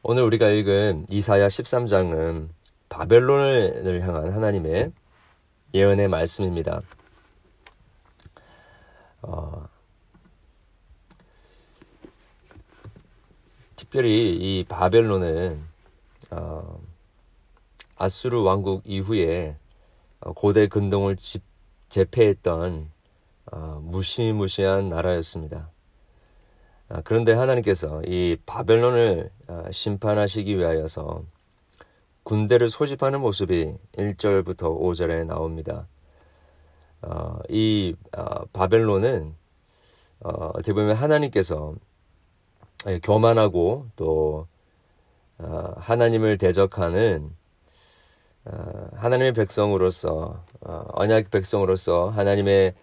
오늘 우리가 읽은 이사야 13장은 바벨론을 향한 하나님의 예언의 말씀입니다. 어, 특별히 이 바벨론은 어, 아수르 왕국 이후에 고대 근동을 집, 제패했던 어, 무시무시한 나라였습니다. 아, 그런데 하나님께서 이 바벨론을 아, 심판하시기 위하여서 군대를 소집하는 모습이 1절부터 5절에 나옵니다. 어, 이 어, 바벨론은 어, 어떻게 보면 하나님께서 교만하고 또 어, 하나님을 대적하는 어, 하나님의 백성으로서 어, 언약 백성으로서 하나님의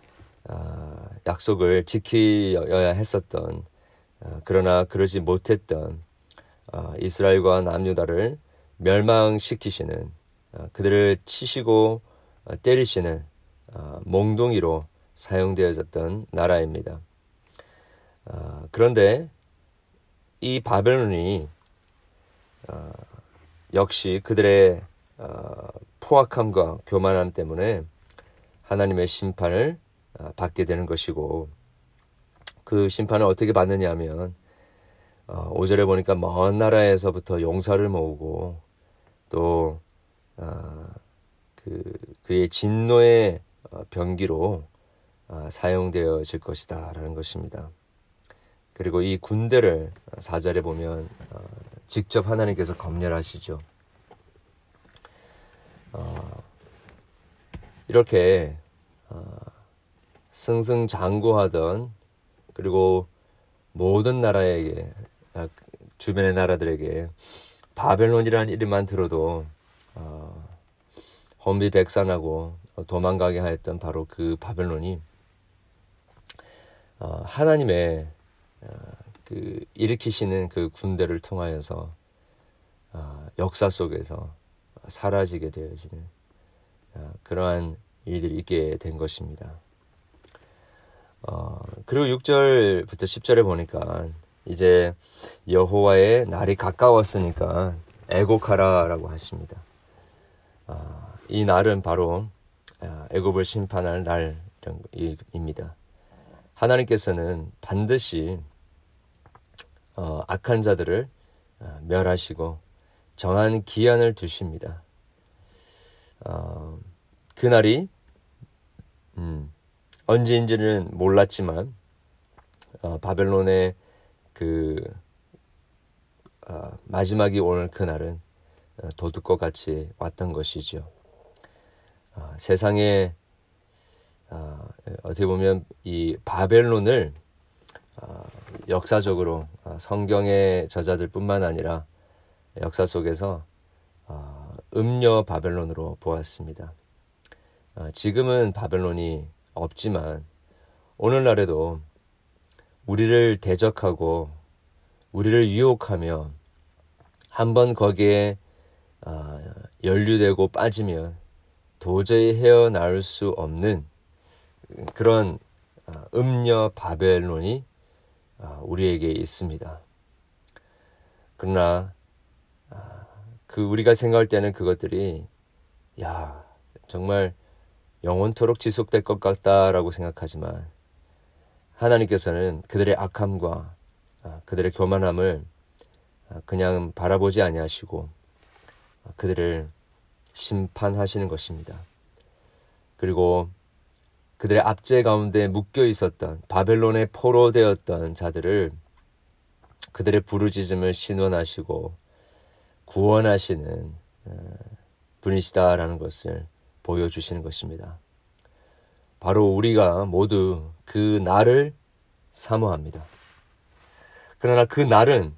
어, 약속을 지키어야 했었던 어, 그러나 그러지 못했던 어, 이스라엘과 남유다를 멸망시키시는 어, 그들을 치시고 때리시는 몽둥이로 사용되어졌던 나라입니다. 그런데 이 바벨론이 역시 그들의 포악함과 교만함 때문에 하나님의 심판을 받게 되는 것이고 그 심판을 어떻게 받느냐 하면 어, 5절에 보니까 먼 나라에서부터 용사를 모으고 또 어, 그, 그의 진노의 어, 병기로 어, 사용되어질 것이다 라는 것입니다. 그리고 이 군대를 4절에 보면 어, 직접 하나님께서 검열하시죠. 어, 이렇게 어, 승승장구하던 그리고 모든 나라에게 아, 주변의 나라들에게 바벨론이라는 이름만 들어도 어, 혼비백산하고 도망가게 하였던 바로 그 바벨론이 어, 하나님의 어, 그 일으키시는 그 군대를 통하여서 어, 역사 속에서 사라지게 되어지는 어, 그러한 일들이 있게 된 것입니다. 어, 그리고 6절부터 10절에 보니까 이제 여호와의 날이 가까웠으니까 애곡하라라고 하십니다. 어, 이 날은 바로 아, 애굽을 심판할 날입니다. 하나님께서는 반드시 어, 악한 자들을 어, 멸하시고 정한 기한을 두십니다. 어, 그날이 음, 언제인지는 몰랐지만 어, 바벨론의 그 어, 마지막이 오늘 그날은 어, 도둑과 같이 왔던 것이죠. 어, 세상에 어, 어떻게 보면 이 바벨론을 어, 역사적으로 어, 성경의 저자들뿐만 아니라 역사 속에서 어, 음녀 바벨론으로 보았습니다. 어, 지금은 바벨론이 없지만 오늘날에도 우리를 대적하고 우리를 유혹하며 한번 거기에 어, 연루되고 빠지면 도저히 헤어나올 수 없는 그런 어, 음녀 바벨론이 어, 우리에게 있습니다. 그러나 그 우리가 생각할 때는 그것들이 야 정말 영원토록 지속될 것 같다라고 생각하지만 하나님께서는 그들의 악함과 아, 그들의 교만함을 아, 그냥 바라보지 아니하시고 아, 그들을 심판하시는 것입니다. 그리고 그들의 압제 가운데 묶여 있었던 바벨론의 포로 되었던 자들을 그들의 부르짖음을 신원하시고 구원하시는 분이시다라는 것을 보여주시는 것입니다. 바로 우리가 모두 그 날을 사모합니다. 그러나 그 날은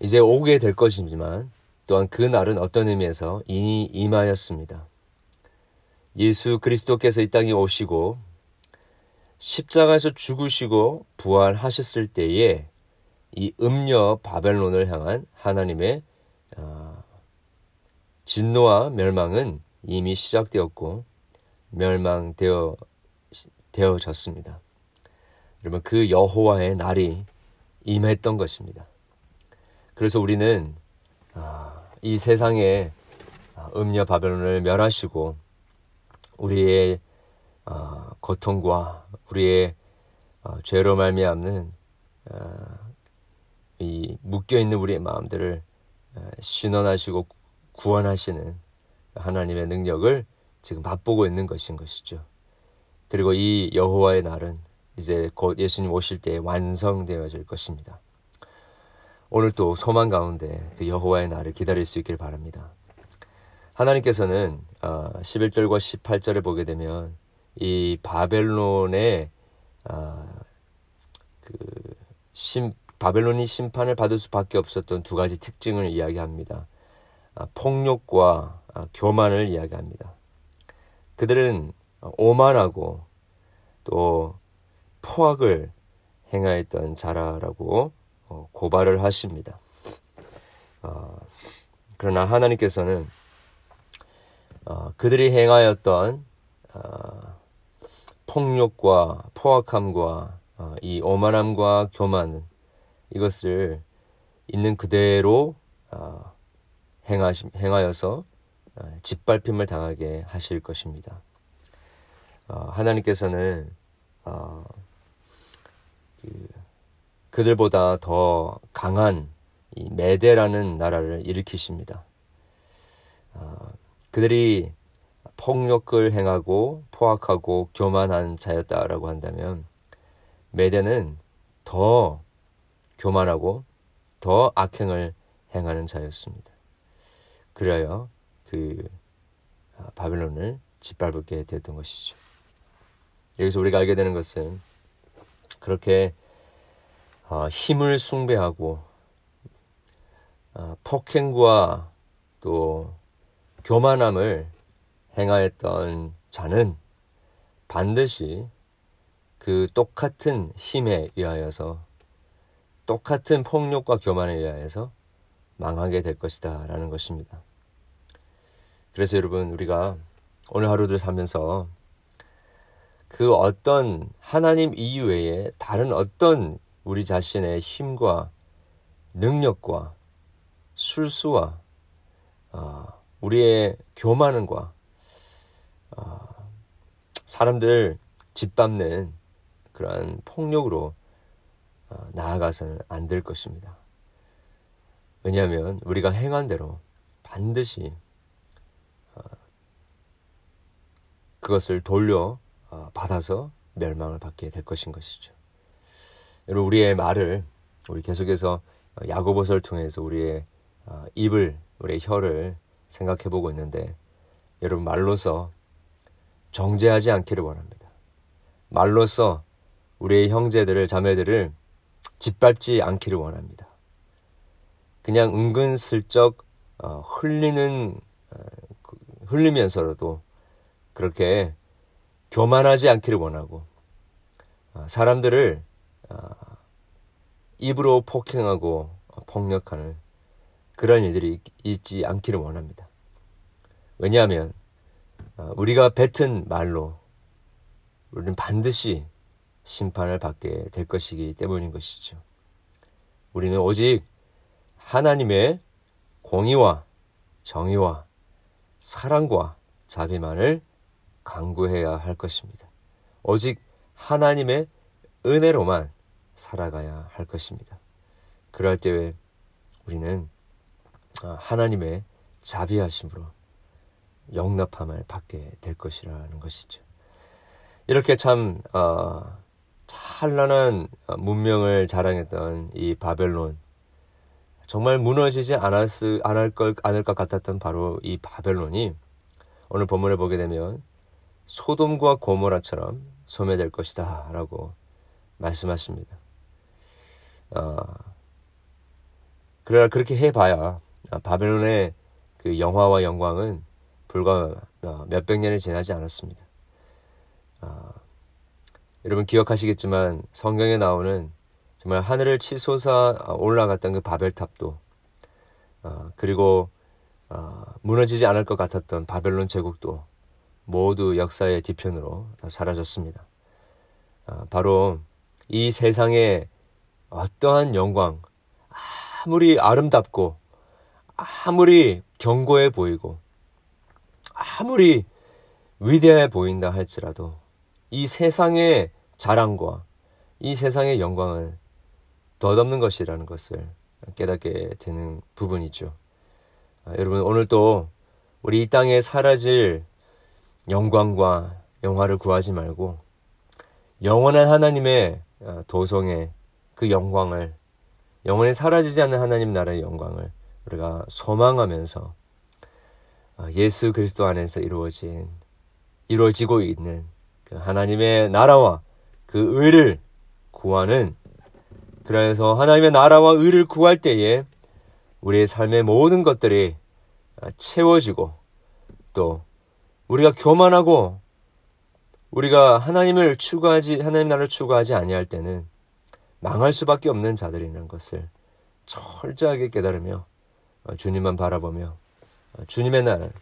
이제 오게 될 것이지만 또한 그 날은 어떤 의미에서 이미 임하였습니다. 예수 그리스도께서 이 땅에 오시고 십자가에서 죽으시고 부활하셨을 때에 이 음녀 바벨론을 향한 하나님의 어, 진노와 멸망은 이미 시작되었고 멸망되어 되어졌습니다. 여러분 그 여호와의 날이 임했던 것입니다. 그래서 우리는 아, 이 세상에 음녀 바벨론을 멸하시고 우리의 아, 고통과 우리의 어, 죄로 말미암는 이 묶여 있는 우리의 마음들을 신원하시고 구원하시는 하나님의 능력을 지금 맛보고 있는 것인 것이죠. 그리고 이 여호와의 날은 이제 곧 예수님 오실 때 완성되어질 것입니다. 오늘 또 소망 가운데 그 여호와의 날을 기다릴 수 있길 바랍니다. 하나님께서는 11절과 어, 18절에 보게 되면 이 바벨론의 어, 그 심, 바벨론이 심판을 받을 수밖에 없었던 두 가지 특징을 이야기합니다. 아, 폭력과 아, 교만을 이야기합니다. 그들은 오만하고 또 포악을 행하였던 자라라고 어, 고발을 하십니다. 어, 그러나 하나님께서는 어, 그들이 행하였던 폭력과 포악함과 이 오만함과 교만은 이것을 있는 그대로 행하여서 짓밟힘을 당하게 하실 것입니다. 하나님께서는 그 그들보다 더 강한 이 메데라는 나라를 일으키십니다. 어, 그들이 폭력을 행하고 포악하고 교만한 자였다라고 한다면 메데는 더 교만하고 더 악행을 행하는 자였습니다. 그래야 그 아, 바벨론을 짓밟게 됐던 것이죠. 여기서 우리가 알게 되는 것은 그렇게 어, 힘을 숭배하고 어, 폭행과 또 교만함을 행하였던 자는 반드시 그 똑같은 힘에 의하여서 똑같은 폭력과 교만에 의하여서 망하게 될 것이다 라는 것입니다. 그래서 여러분 우리가 오늘 하루를 살면서 그 어떤 하나님 이외에 다른 어떤 우리 자신의 힘과 능력과 술수와 어, 우리의 교만과 어, 사람들 짓밟는 그러한 폭력으로 어, 나아가서는 안 될 것입니다. 왜냐하면 우리가 행한 대로 반드시 어, 그것을 돌려 어, 받아서 멸망을 받게 될 것인 것이죠. 여러분 우리의 말을 우리 계속해서 야고보서를 통해서 우리의 어, 입을 우리의 혀를 생각해 보고 있는데 여러분 말로서 정죄하지 않기를 원합니다. 말로서 우리의 형제들을 자매들을 짓밟지 않기를 원합니다. 그냥 은근슬쩍 어, 흘리는 어, 그, 흘리면서라도 그렇게 교만하지 않기를 원하고 사람들을 아, 입으로 폭행하고 폭력하는 그런 일들이 있지 않기를 원합니다. 왜냐하면 아, 우리가 뱉은 말로 우리는 반드시 심판을 받게 될 것이기 때문인 것이죠. 우리는 오직 하나님의 공의와 정의와 사랑과 자비만을 강구해야 할 것입니다. 오직 하나님의 은혜로만 살아가야 할 것입니다. 그럴 때 우리는 아, 하나님의 자비하심으로 영납함을 받게 될 것이라는 것이죠. 이렇게 참 어, 찬란한 문명을 자랑했던 이 바벨론 정말 무너지지 않았을 않을 걸 않을 것 같았던 바로 이 바벨론이 오늘 본문을 보게 되면 소돔과 고모라처럼 소멸될 것이다 라고 말씀하십니다. 어, 그러나 그렇게 해봐야 바벨론의 그 영화와 영광은 불과 어, 몇백 년이 지나지 않았습니다. 어, 여러분 기억하시겠지만 성경에 나오는 정말 하늘을 치솟아 올라갔던 그 바벨탑도 어, 그리고 어, 무너지지 않을 것 같았던 바벨론 제국도 모두 역사의 뒤편으로 사라졌습니다. 어, 바로 이 세상의 어떠한 영광, 아무리 아름답고 아무리 견고해 보이고 아무리 위대해 보인다 할지라도 이 세상의 자랑과 이 세상의 영광은 덧없는 것이라는 것을 깨닫게 되는 부분이죠. 아, 여러분 오늘 또 우리 이 땅에 사라질 영광과 영화를 구하지 말고 영원한 하나님의 아, 도성의 그 영광을 영원히 사라지지 않는 하나님 나라의 영광을 우리가 소망하면서 아, 예수 그리스도 안에서 이루어진 이루어지고 있는 그 하나님의 나라와 그 의를 구하는 그래서 하나님의 나라와 의를 구할 때에 우리의 삶의 모든 것들이 채워지고 또 우리가 교만하고 우리가 하나님을 추구하지 하나님 나라를 추구하지 아니할 때는 망할 수밖에 없는 자들이라는 것을 철저하게 깨달으며 주님만 바라보며 주님의 날,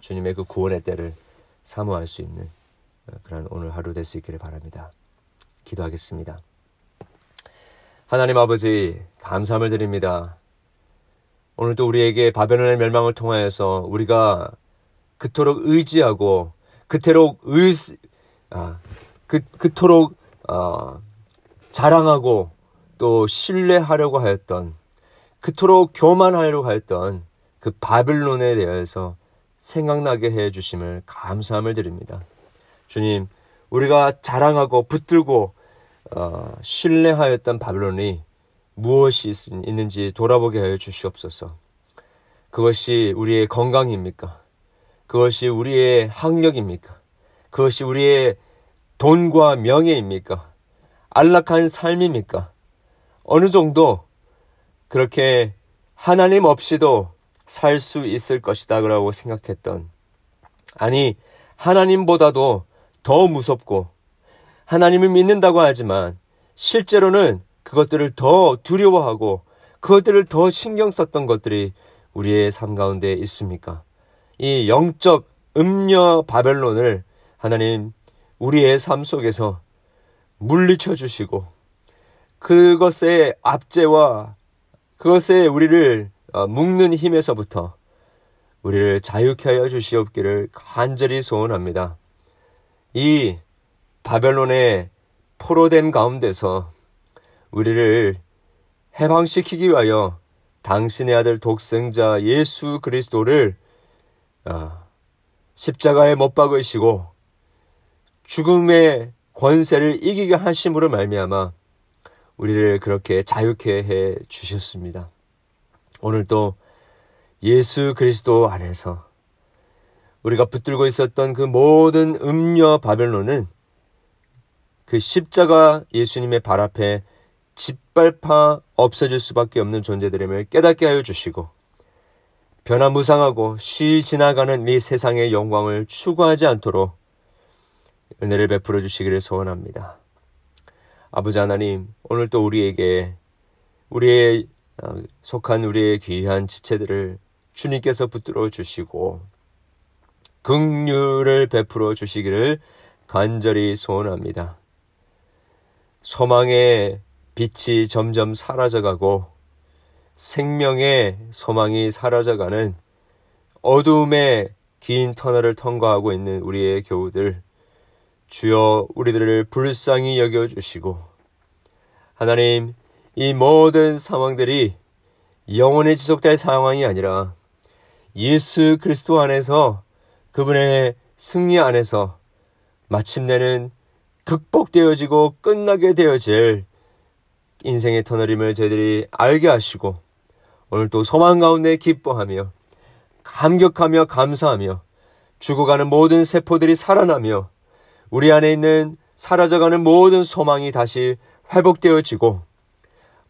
주님의 그 구원의 때를 사모할 수 있는 그런 오늘 하루 될 수 있기를 바랍니다. 기도하겠습니다. 하나님 아버지, 감사함을 드립니다. 오늘 또 우리에게 바벨론의 멸망을 통하여서 우리가 그토록 의지하고 그토록 의, 아, 그, 그토록, 어, 자랑하고 또 신뢰하려고 하였던 그토록 교만하려고 하였던 그 바빌론에 대해서 생각나게 해 주심을 감사함을 드립니다. 주님, 우리가 자랑하고 붙들고 어, 신뢰하였던 바빌론이 무엇이 있는지 돌아보게 하여 주시옵소서. 그것이 우리의 건강입니까? 그것이 우리의 학력입니까? 그것이 우리의 돈과 명예입니까? 안락한 삶입니까? 어느 정도 그렇게 하나님 없이도 살 수 있을 것이다. 라고 생각했던. 아니, 하나님보다도 더 무섭고 하나님을 믿는다고 하지만 실제로는 그것들을 더 두려워하고 그것들을 더 신경 썼던 것들이 우리의 삶 가운데 있습니까? 이 영적 음녀 바벨론을 하나님 우리의 삶 속에서 물리쳐 주시고 그것의 압제와 그것에 우리를 어, 묶는 힘에서부터 우리를 자유케 하여 주시옵기를 간절히 소원합니다. 이 바벨론의 포로된 가운데서 우리를 해방시키기 위하여 당신의 아들 독생자 예수 그리스도를 아, 십자가에 못 박으시고 죽음의 권세를 이기게 하심으로 말미암아 우리를 그렇게 자유케 해 주셨습니다. 오늘도 예수 그리스도 안에서 우리가 붙들고 있었던 그 모든 음녀 바벨론은 그 십자가 예수님의 발 앞에 짓밟아 없어질 수밖에 없는 존재들임을 깨닫게 하여 주시고 변화무상하고 쉬 지나가는 이 세상의 영광을 추구하지 않도록 은혜를 베풀어 주시기를 소원합니다. 아버지 하나님, 오늘 또 우리에게 우리의 어, 속한 우리의 귀한 지체들을 주님께서 붙들어 주시고 긍휼을 베풀어 주시기를 간절히 소원합니다. 소망의 빛이 점점 사라져가고 생명의 소망이 사라져가는 어두움의 긴 터널을 통과하고 있는 우리의 교우들, 주여 우리들을 불쌍히 여겨주시고, 하나님, 이 모든 상황들이 영원히 지속될 상황이 아니라 예수 그리스도 안에서 그분의 승리 안에서 마침내는 극복되어지고 끝나게 되어질 인생의 터널임을 저희들이 알게 하시고 오늘 또 소망 가운데 기뻐하며 감격하며 감사하며 죽어가는 모든 세포들이 살아나며 우리 안에 있는 사라져가는 모든 소망이 다시 회복되어지고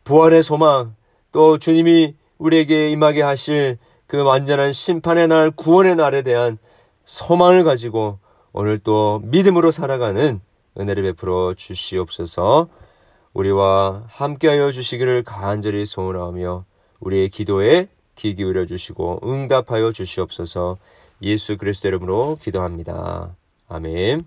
부활의 소망 또 주님이 우리에게 임하게 하실 그 완전한 심판의 날 구원의 날에 대한 소망을 가지고 오늘 또 믿음으로 살아가는 은혜를 베풀어 주시옵소서. 우리와 함께하여 주시기를 간절히 소원하며 우리의 기도에 귀 기울여 주시고 응답하여 주시옵소서. 예수 그리스도 이름으로 기도합니다. 아멘.